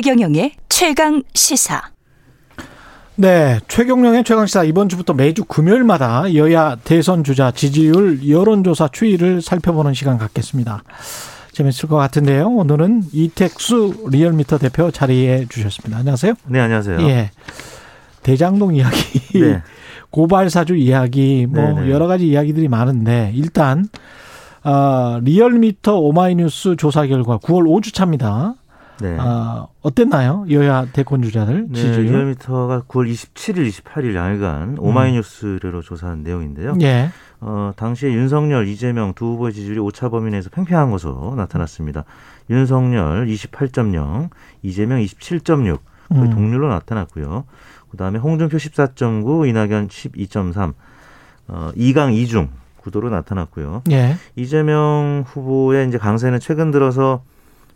최경영의 최강 시사. 네, 최경영의 최강시사 이번 주부터 매주 금요일마다 여야 대선 주자 지지율 여론조사 추이를 살펴보는 시간 갖겠습니다. 재밌을 것 같은데요. 오늘은 이택수 리얼미터 대표 자리해 주셨습니다. 안녕하세요. 네, 안녕하세요. 예. 대장동 이야기, 네. 고발 사주 이야기, 뭐 네네. 네. 여러 가지 이야기들이 많은데 일단 어, 리얼미터 오마이뉴스 조사 결과 9월 5주 차입니다. 네. 어, 어땠나요? 여야 대권 주자들 네, 지지율? 리얼미터가 9월 27일, 28일 양일간 오마이뉴스로 음. 조사한 내용인데요. 예. 어, 당시에 윤석열, 이재명 두 후보의 지지율이 오차 범위 내에서 팽팽한 것으로 나타났습니다. 윤석열 28.0, 이재명 27.6, 거의 음. 동률로 나타났고요. 그다음에 홍준표 14.9, 이낙연 12.3, 어, 2강 2중 구도로 나타났고요. 예. 이재명 후보의 이제 강세는 최근 들어서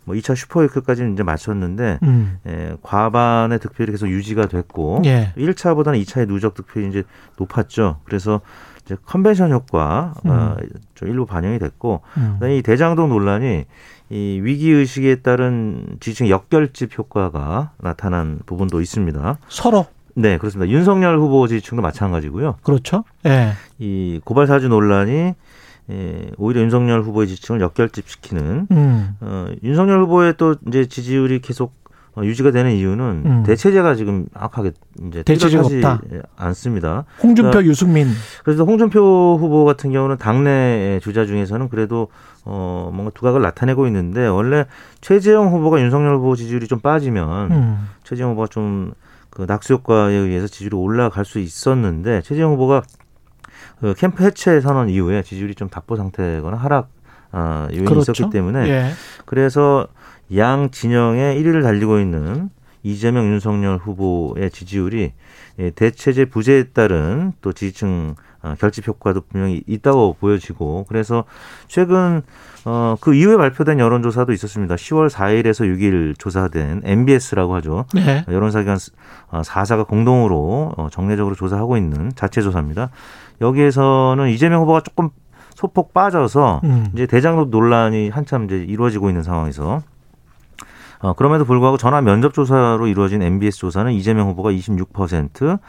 뭐 2차 슈퍼위크까지는 이제 마쳤는데 음. 예, 과반의 득표율이 계속 유지가 됐고 예. 1차보다는 2차의 누적 득표율이 이제 높았죠. 그래서 이제 컨벤션 효과 음. 어, 좀 일부 반영이 됐고 음. 이 대장동 논란이 이 위기 의식에 따른 지지층 역결집 효과가 나타난 부분도 있습니다. 서로 네, 그렇습니다. 윤석열 후보 지지층도 마찬가지고요. 그렇죠. 예. 이 고발 사주 논란이 예, 오히려 윤석열 후보의 지지층을 역결집시키는 음. 어, 윤석열 후보의 또 이제 지지율이 계속 어, 유지가 되는 이유는 음. 대체제가 지금 악하게 이제 대체제가 없다. 않습니다. 홍준표, 그러니까 유승민. 그래서 홍준표 후보 같은 경우는 당내 주자 중에서는 그래도 어 뭔가 두각을 나타내고 있는데 원래 최재형 후보가 윤석열 후보 지지율이 좀 빠지면 음. 최재형 후보가 좀 그 낙수 효과에 의해서 지지율이 올라갈 수 있었는데 최재형 후보가 그 캠프 해체 선언 이후에 지지율이 좀 답보 상태거나 하락 어, 요인이 그렇죠. 있었기 때문에 예. 그래서 양 진영의 1위를 달리고 있는 이재명 윤석열 후보의 지지율이 예, 대체제 부재에 따른 또 지지층 어, 결집 효과도 분명히 있다고 보여지고 그래서 최근 어, 그 이후에 발표된 여론조사도 있었습니다. 10월 4일에서 6일 조사된 MBS라고 하죠. 네. 여론사기관 4사가 어, 공동으로 어, 정례적으로 조사하고 있는 자체 조사입니다. 여기에서는 이재명 후보가 조금 소폭 빠져서 음. 이제 대장동 논란이 한참 이제 이루어지고 있는 상황에서 어, 그럼에도 불구하고 전화 면접 조사로 이루어진 MBS 조사는 이재명 후보가 26%,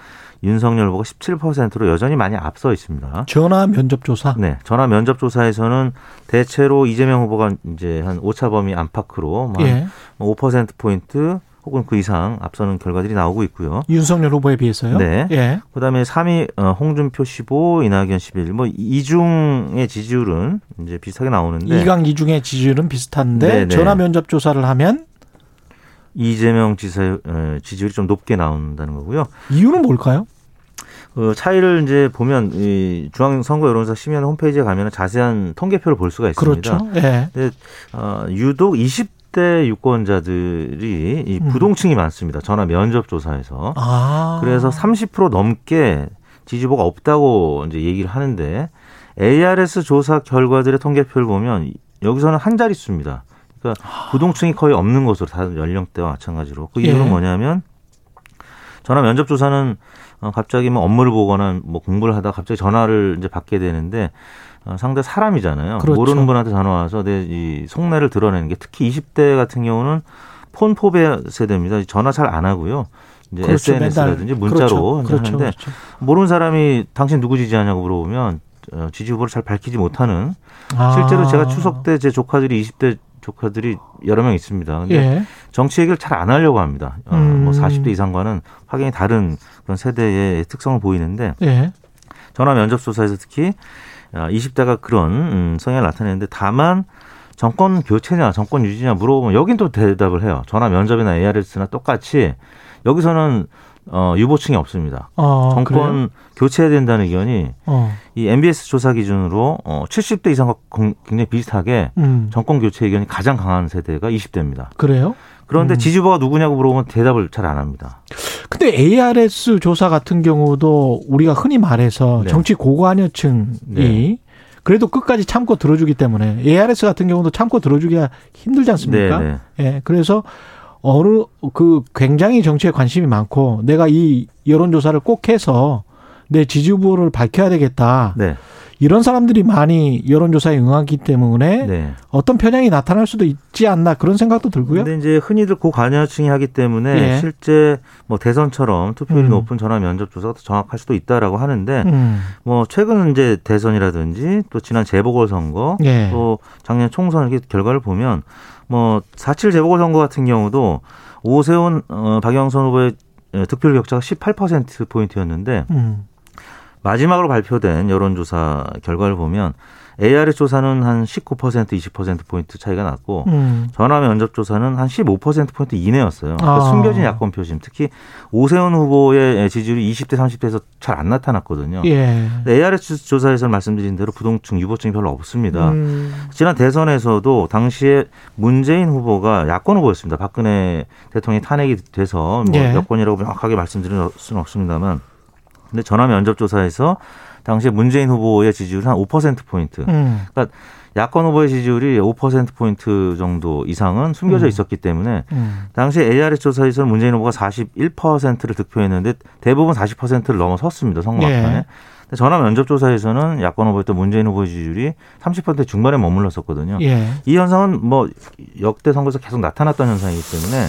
윤석열 후보가 17%로 여전히 많이 앞서 있습니다. 전화 면접 조사? 네. 전화 면접 조사에서는 대체로 이재명 후보가 이제 한 오차 범위 안팎으로 예. 5%포인트 혹은 그 이상 앞서는 결과들이 나오고 있고요. 윤석열 후보에 비해서요? 네. 예. 그다음에 3위 어, 홍준표 15, 이낙연 11. 뭐 이중의 지지율은 이제 비슷하게 나오는데 이강 이중의 지지율은 비슷한데 네네. 네. 전화 면접 조사를 하면 이재명 지사의 어, 지지율이 좀 높게 나온다는 거고요. 이유는 뭘까요? 그 차이를 이제 보면 이 중앙선거 여론조사 심의원 홈페이지에 가면 자세한 통계표를 볼 수가 있습니다. 그렇죠. 예. 근데 어, 유독 20 20대 유권자들이 이 음. 부동층이 음. 많습니다. 전화 면접 조사에서. 아. 그래서 30% 넘게 지지보가 없다고 이제 얘기를 하는데 ARS 조사 결과들의 통계표를 보면 여기서는 한 자릿수입니다. 그러니까 아. 부동층이 거의 없는 것으로 다른 연령대와 마찬가지로. 그 이유는 예. 뭐냐면 전화 면접 조사는 어, 갑자기 뭐 업무를 보거나 뭐 공부를 하다 갑자기 전화를 이제 받게 되는데 어, 상대 사람이잖아요. 그렇죠. 모르는 분한테 전화 와서 내 이 속내를 드러내는 게 특히 20대 같은 경우는 폰 포배 세대입니다. 전화 잘 안 하고요. 이제 그렇죠. SNS라든지 문자로 그렇죠. 그렇죠. 하는데 그렇죠. 모르는 사람이 당신 누구 지지하냐고 물어보면 어, 지지 후보를 잘 밝히지 못하는 아. 실제로 제가 추석 때 제 조카들이 20대 조카들이 여러 명 있습니다. 근데 예. 정치 얘기를 잘 안 하려고 합니다. 어, 뭐 40대 음. 이상과는 확연히 다른 그런 세대의 특성을 보이는데 예. 전화 면접 조사에서 특히 20대가 아, 그런 음, 성향을 나타내는데 다만 정권 교체냐 정권 유지냐 물어보면 여긴 또 대답을 해요. 전화 면접이나 ARS나 똑같이 여기서는 어, 유보층이 없습니다. 아, 정권 그래요? 교체해야 된다는 의견이 어. 이 MBS 조사 기준으로 어, 70대 이상과 굉장히 비슷하게 음. 정권 교체 의견이 가장 강한 세대가 20대입니다. 그래요? 그런데 음. 지지부가 누구냐고 물어보면 대답을 잘 안 합니다. 근데 ARS 조사 같은 경우도 우리가 흔히 말해서 네. 정치 고관여층이 네. 그래도 끝까지 참고 들어주기 때문에 ARS 같은 경우도 참고 들어주기가 힘들지 않습니까? 네, 네. 예. 그래서 어느 그 굉장히 정치에 관심이 많고 내가 이 여론조사를 꼭 해서 내 지지부를 밝혀야 되겠다. 네. 이런 사람들이 많이 여론조사에 응하기 때문에 네. 어떤 편향이 나타날 수도 있지 않나 그런 생각도 들고요. 근데 이제 흔히들 고관여층이 하기 때문에 예. 실제 뭐 대선처럼 투표율이 음. 높은 전화 면접 조사가 더 정확할 수도 있다라고 하는데 음. 뭐 최근 이제 대선이라든지 또 지난 재보궐 선거 예. 또 작년 총선 이렇게 결과를 보면 뭐4.7 재보궐 선거 같은 경우도 오세훈 어, 박영선 후보의 득표율 격차가 18% 포인트였는데 음. 마지막으로 발표된 여론조사 결과를 보면 ARS 조사는 한 19% 20%포인트 차이가 났고 음. 전화 면접 조사는 한 15%포인트 이내였어요. 그러니까 아. 숨겨진 야권 표심 특히 오세훈 후보의 지지율이 20대 30대에서 잘 안 나타났거든요. 예. ARS 조사에서 말씀드린 대로 부동층 유보층이 별로 없습니다. 음. 지난 대선에서도 당시에 문재인 후보가 야권 후보였습니다. 박근혜 대통령이 탄핵이 돼서 뭐 예. 여권이라고 명확하게 말씀드릴 수는 없습니다만 근데 전화 면접 조사에서 당시에 문재인 후보의 지지율이 한5% 포인트. 음. 그러니까 야권 후보의 지지율이 5% 포인트 정도 이상은 숨겨져 음. 있었기 때문에 음. 당시 ARS 조사에서는 문재인 후보가 41%를 득표했는데 대부분 40%를 넘어섰습니다. 선거 예. 막판에. 예. 전화 면접 조사에서는 야권 후보였던 문재인 후보의 지지율이 30% 중반에 머물렀었거든요. 예. 이 현상은 뭐 역대 선거에서 계속 나타났던 현상이기 때문에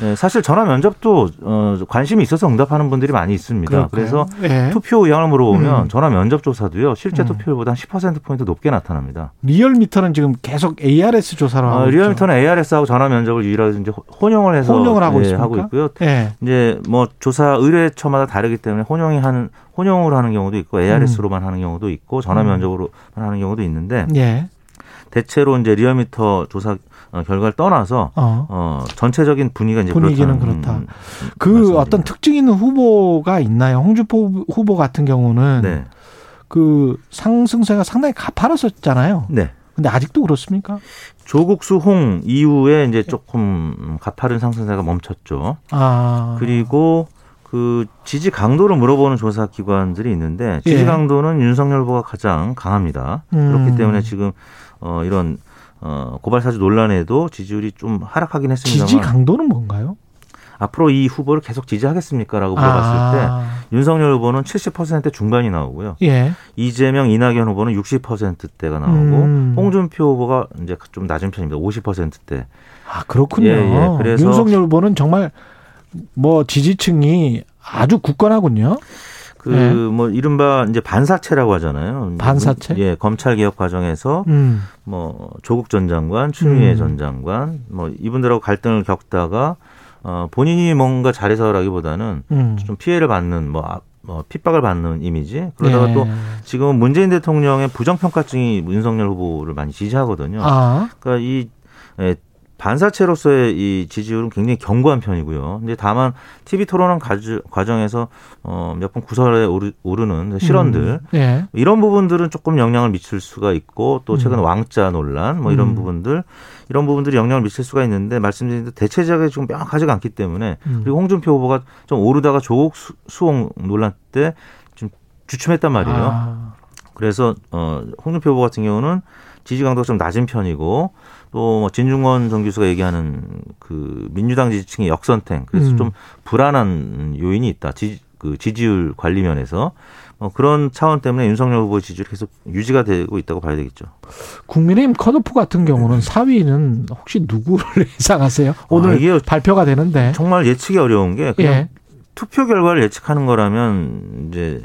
네, 사실 전화 면접도 어, 관심이 있어서 응답하는 분들이 많이 있습니다. 그럴까요? 그래서 네. 투표 의향을 물어보면 음. 전화 면접 조사도요 실제 음. 투표율보다 10% 포인트 높게 나타납니다. 리얼미터는 지금 계속 ARS 조사를 하고 어, 리얼미터는 ARS하고 전화 면접을 유일하게 이제 혼용을 해서 혼용을 하고, 예, 하고 있고요. 네. 이제 뭐 조사 의뢰처마다 다르기 때문에 혼용이 하는 혼용으로 하는 경우도 있고 ARS로만 음. 하는 경우도 있고 전화 음. 면접으로만 하는 경우도 있는데 예. 대체로 이제 리얼미터 조사 어, 결과를 떠나서 어. 어 전체적인 분위기가 이제 분위기는 그렇다. 음, 그 말씀드립니다. 어떤 특징 있는 후보가 있나요? 홍준표 후보 같은 경우는 네. 그 상승세가 상당히 가파랐었잖아요. 네. 근데 아직도 그렇습니까? 조국 수 홍 이후에 이제 조금 가파른 상승세가 멈췄죠. 아. 그리고 그 지지 강도를 물어보는 조사 기관들이 있는데 지지 예. 강도는 윤석열 후보가 가장 강합니다. 음. 그렇기 때문에 지금 어 이런 어, 고발 사주 논란에도 지지율이 좀 하락하긴 했습니다만 지지 강도는 뭔가요? 앞으로 이 후보를 계속 지지하겠습니까라고 물어봤을 아. 때 윤석열 후보는 70% 중반이 나오고요. 예. 이재명, 이낙연 후보는 60%대가 나오고 음. 홍준표 후보가 이제 좀 낮은 편입니다. 50%대. 아 그렇군요. 예, 예. 그래서 윤석열 후보는 정말 뭐 지지층이 아주 굳건하군요. 그뭐 네. 뭐 이른바 이제 반사체라고 하잖아요. 반사체? 예, 검찰 개혁 과정에서 음. 뭐 조국 전 장관, 추미애 음. 전 장관 뭐 이분들하고 갈등을 겪다가 어 본인이 뭔가 잘해서라기보다는 음. 좀 피해를 받는 뭐, 아, 뭐 핍박을 받는 이미지 그러다가 예. 또 지금은 문재인 대통령의 부정평가증이 윤석열 후보를 많이 지지하거든요. 아. 그러니까 이 예, 반사체로서의 이 지지율은 굉장히 견고한 편이고요. 근데 다만 TV 토론한 과정에서 어, 몇 번 구설에 오르, 는 실언들 음, 네. 이런 부분들은 조금 영향을 미칠 수가 있고 또 최근 음. 왕자 논란 뭐 이런 음. 부분들 이런 부분들이 영향을 미칠 수가 있는데 말씀드린 대로 대체적이 좀 명확하지가 않기 때문에 음. 그리고 홍준표 후보가 좀 오르다가 조국 수홍 논란 때 좀 주춤했단 말이에요. 아. 그래서 어 홍준표 후보 같은 경우는 지지 강도가 좀 낮은 편이고 또뭐 진중권 전 교수가 얘기하는 그 민주당 지지층의 역선택 그래서 음. 좀 불안한 요인이 있다. 지, 그 지지율 관리 면에서 뭐 그런 차원 때문에 윤석열 후보 지지율이 계속 유지가 되고 있다고 봐야 되겠죠. 국민의힘 컷오프 같은 경우는 4위는 혹시 누구를 예상하세요? 오늘 아, 발표가 되는데 정말 예측이 어려운 게 그냥 예. 투표 결과를 예측하는 거라면 이제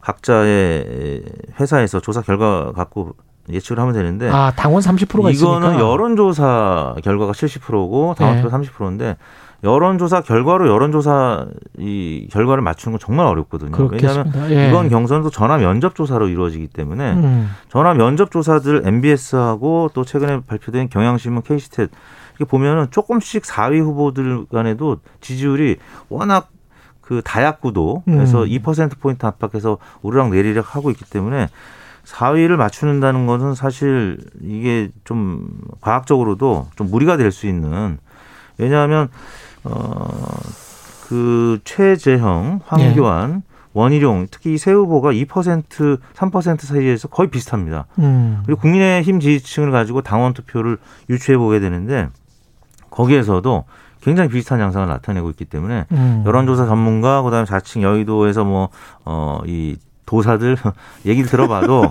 각자의 회사에서 조사 결과 갖고 예측을 하면 되는데 아 당원 30%가 이거는 있으니까. 여론조사 결과가 70%고 당원투표 네. 30%인데 여론조사 결과로 여론조사 이 결과를 맞추는 건 정말 어렵거든요. 그렇겠습니다. 왜냐하면 예. 이번 경선도 전화 면접 조사로 이루어지기 때문에 음. 전화 면접 조사들 MBS하고 또 최근에 발표된 경향신문 K스탯 이렇게 보면은 조금씩 4위 후보들 간에도 지지율이 워낙 그 다약 구도에서 음. 2% 포인트 압박해서 오르락 내리락 하고 있기 때문에 4위를 맞추는다는 것은 사실 이게 좀 과학적으로도 좀 무리가 될 수 있는 왜냐하면 어그 최재형, 황교안, 네. 원희룡 특히 이세 후보가 2% 3% 사이에서 거의 비슷합니다. 음. 그리고 국민의힘 지지층을 가지고 당원 투표를 유추해 보게 되는데 거기에서도 굉장히 비슷한 양상을 나타내고 있기 때문에 음. 여론조사 전문가 그다음에 자칭 여의도에서 뭐어이 도사들 얘기를 들어봐도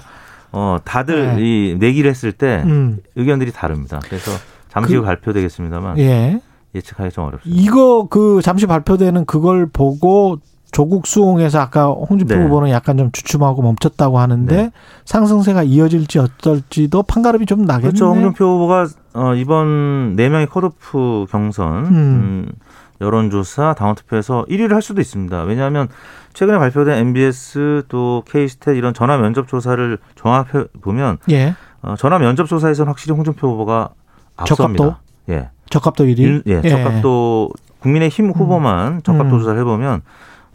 어 다들 네. 이 내기를 했을 때 음. 의견들이 다릅니다. 그래서 잠시 그, 후 발표되겠습니다만 예. 예측하기 좀 어렵습니다. 이거 그 잠시 발표되는 그걸 보고 조국 수홍에서 아까 홍준표 네. 후보는 약간 좀 주춤하고 멈췄다고 하는데 네. 상승세가 이어질지 어떨지도 판가름이 좀 나겠네요. 그렇죠. 홍준표 후보가 어, 이번 4명의 컷오프 경선 음. 음, 여론조사 당원투표에서 1위를 할 수도 있습니다. 왜냐하면 최근에 발표된 MBS 또 K스탯 이런 전화 면접 조사를 종합해 보면 예. 어, 전화 면접 조사에서는 확실히 홍준표 후보가 앞섭니다. 적합도? 예. 적합도 1위? 예, 예. 적합도 국민의힘 후보만 음. 적합도 음. 조사를 해보면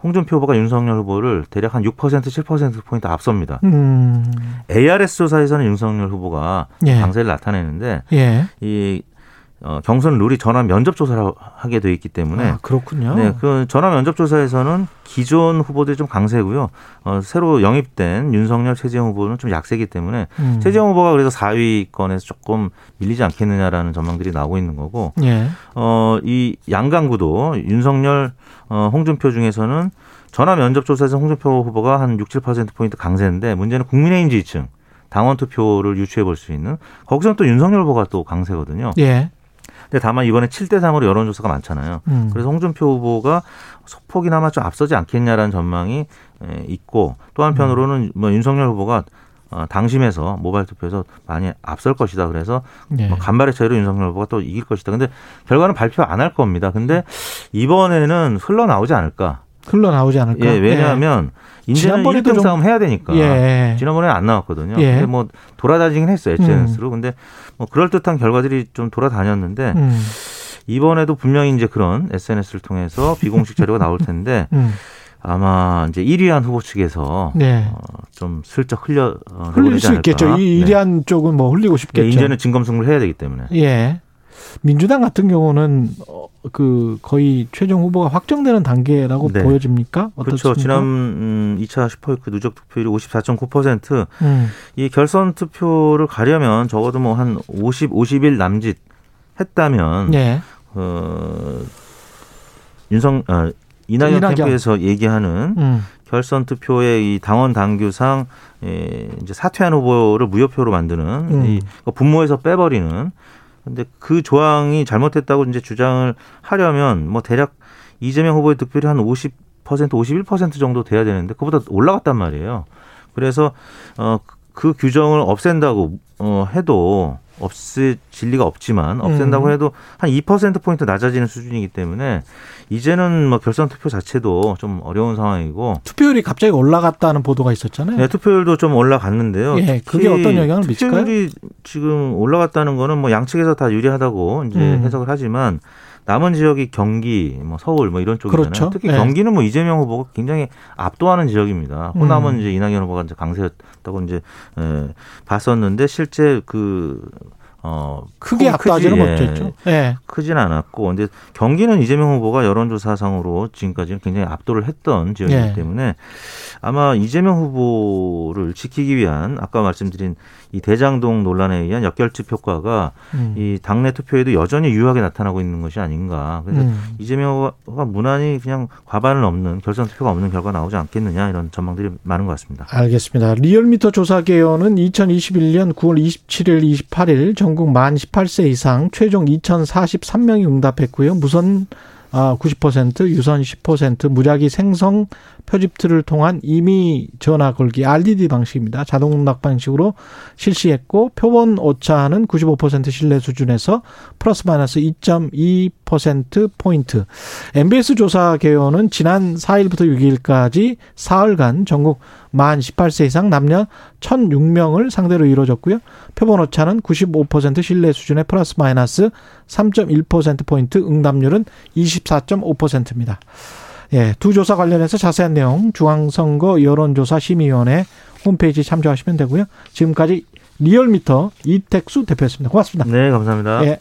홍준표 후보가 윤석열 후보를 대략 한 6% 7%포인트 앞섭니다. 음. ARS 조사에서는 윤석열 후보가 예. 강세를 나타내는데 예. 이 어, 경선 룰이 전화 면접 조사를 하게 돼 있기 때문에 아, 그렇군요. 네, 그 전화 면접 조사에서는 기존 후보들이 좀 강세고요. 어, 새로 영입된 윤석열 최재형 후보는 좀 약세기 때문에 음. 최재형 후보가 그래서 4위권에서 조금 밀리지 않겠느냐라는 전망들이 나오고 있는 거고. 예. 어, 이 양강구도 윤석열 어, 홍준표 중에서는 전화 면접 조사에서 홍준표 후보가 한 6, 7% 포인트 강세인데 문제는 국민의힘 지지층 당원 투표를 유추해 볼 수 있는 거기서는 또 윤석열 후보가 또 강세거든요. 예. 근데 다만 이번에 7대 3으로 여론조사가 많잖아요. 음. 그래서 홍준표 후보가 소폭이나마 좀 앞서지 않겠냐라는 전망이 있고 또 한편으로는 뭐 윤석열 후보가 어, 당심에서 모바일 투표에서 많이 앞설 것이다. 그래서 네. 뭐 간발의 차이로 윤석열 후보가 또 이길 것이다. 근데 결과는 발표 안 할 겁니다. 근데 이번에는 흘러나오지 않을까. 흘러나오지 않을까. 예, 왜냐하면 네. 이제는 1등 좀... 싸움 해야 되니까. 예. 지난번에 안 나왔거든요. 예. 근데 뭐 돌아다니긴 했어요. SNS로. 음. 근데 뭐 그럴듯한 결과들이 좀 돌아다녔는데 음. 이번에도 분명히 이제 그런 SNS를 통해서 비공식 자료가 나올 텐데 음. 아마 이제 1위한 후보 측에서 네. 어, 좀 슬쩍 흘려 어, 흘릴 수 있겠죠. 이 1위한 네. 쪽은 뭐 흘리고 싶겠죠. 네, 이제는 진검 승부를 해야 되기 때문에. 예. 민주당 같은 경우는 어, 그 거의 최종 후보가 확정되는 단계라고 네. 보여집니까? 어떻습니까? 그렇죠. 지난 음, 2차 슈퍼위크 누적 투표율이 54.9%. 음. 이 결선 투표를 가려면 적어도 뭐 한 50, 50일 남짓 했다면 네. 어, 윤성 어, 이낙연, 이낙연. 캠프에서 얘기하는 음. 결선 투표의 이 당원 당규상 예, 이제 사퇴한 후보를 무효표로 만드는 음. 이 분모에서 빼버리는 근데 그 조항이 잘못했다고 이제 주장을 하려면 뭐 대략 이재명 후보의 득표율이 한 50% 51% 정도 돼야 되는데 그보다 올라갔단 말이에요. 그래서 어그 규정을 없앤다고 어 해도 없을 리가 없지만 없앤다고 음. 해도 한 2% 포인트 낮아지는 수준이기 때문에 이제는 뭐 결선 투표 자체도 좀 어려운 상황이고 투표율이 갑자기 올라갔다는 보도가 있었잖아요. 네, 투표율도 좀 올라갔는데요. 예, 그게 어떤 영향을 미칠까요? 투표율이 지금 올라갔다는 거는 뭐 양측에서 다 유리하다고 이제 음. 해석을 하지만 남은 지역이 경기, 뭐 서울 뭐 이런 쪽이잖아요. 그렇죠. 특히 네. 경기는 뭐 이재명 후보가 굉장히 압도하는 지역입니다. 호남은 음. 이제 이낙연 후보가 이제 강세였다고 이제 에, 봤었는데 실제 그 어, 크게 압도하지는 못했죠. 예. 크진 않았고, 근데 경기는 이재명 후보가 여론조사상으로 지금까지는 굉장히 압도를 했던 지역이기 예. 때문에 아마 이재명 후보를 지키기 위한 아까 말씀드린 이 대장동 논란에 의한 역결집 효과가 음. 이 당내 투표에도 여전히 유효하게 나타나고 있는 것이 아닌가. 그래서 음. 이재명 후보가 무난히 그냥 과반을 넘는 결선 투표가 없는 결과 나오지 않겠느냐 이런 전망들이 많은 것 같습니다. 알겠습니다. 리얼미터 조사 개요는 2021년 9월 27일, 28일 전국 만 18세 이상 최종 2,043명이 응답했고요. 무선 아, 90%, 유선 10%, 무작위 생성 표집틀을 통한 임의 전화 걸기 RDD 방식입니다. 자동 응답 방식으로 실시했고 표본 오차는 95% 신뢰 수준에서 플러스 마이너스 2.2% 포인트. MBS 조사 개요는 지난 4일부터 6일까지 사흘간 전국 만 18세 이상 남녀 1,006명을 상대로 이루어졌고요. 표본 오차는 95% 신뢰 수준의 플러스 마이너스 3.1% 포인트, 응답률은 24.5%입니다. 예, 두 조사 관련해서 자세한 내용 중앙선거 여론조사 심의위원회 홈페이지 참조하시면 되고요. 지금까지 리얼미터 이택수 대표였습니다. 고맙습니다. 네, 감사합니다. 예.